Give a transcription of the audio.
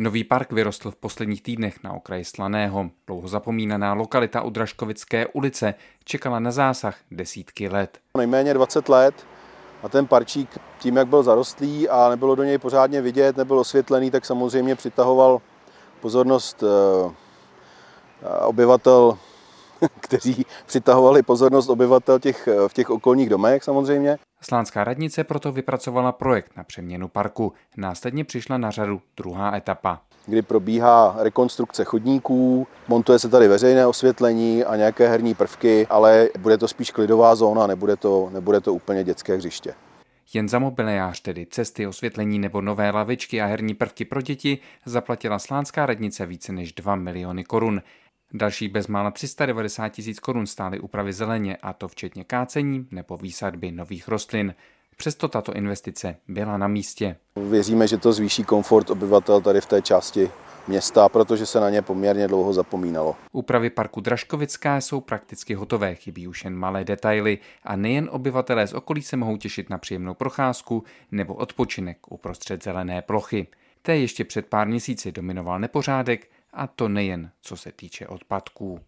Nový park vyrostl v posledních týdnech na okraji Slaného. Dlouho zapomínaná lokalita u Dražkovické ulice čekala na zásah desítky let. Nejméně 20 let a ten parčík tím, jak byl zarostlý a nebylo do něj pořádně vidět, nebyl osvětlený, tak samozřejmě přitahoval pozornost eh, obyvatel, kteří přitahovali pozornost obyvatel těch, v těch okolních domech samozřejmě. Slánská radnice proto vypracovala projekt na přeměnu parku. Následně přišla na řadu druhá etapa kdy probíhá rekonstrukce chodníků, montuje se tady veřejné osvětlení a nějaké herní prvky, ale bude to spíš klidová zóna, nebude to, nebude to úplně dětské hřiště. Jen za mobiliář, tedy cesty, osvětlení nebo nové lavičky a herní prvky pro děti, zaplatila slánská radnice více než 2 miliony korun. Další bezmála 390 tisíc korun stály úpravy zeleně, a to včetně kácení nebo výsadby nových rostlin. Přesto tato investice byla na místě. Věříme, že to zvýší komfort obyvatel tady v té části města, protože se na ně poměrně dlouho zapomínalo. Úpravy parku Dražkovická jsou prakticky hotové, chybí už jen malé detaily a nejen obyvatelé z okolí se mohou těšit na příjemnou procházku nebo odpočinek uprostřed zelené plochy. Té ještě před pár měsíci dominoval nepořádek a to nejen co se týče odpadků.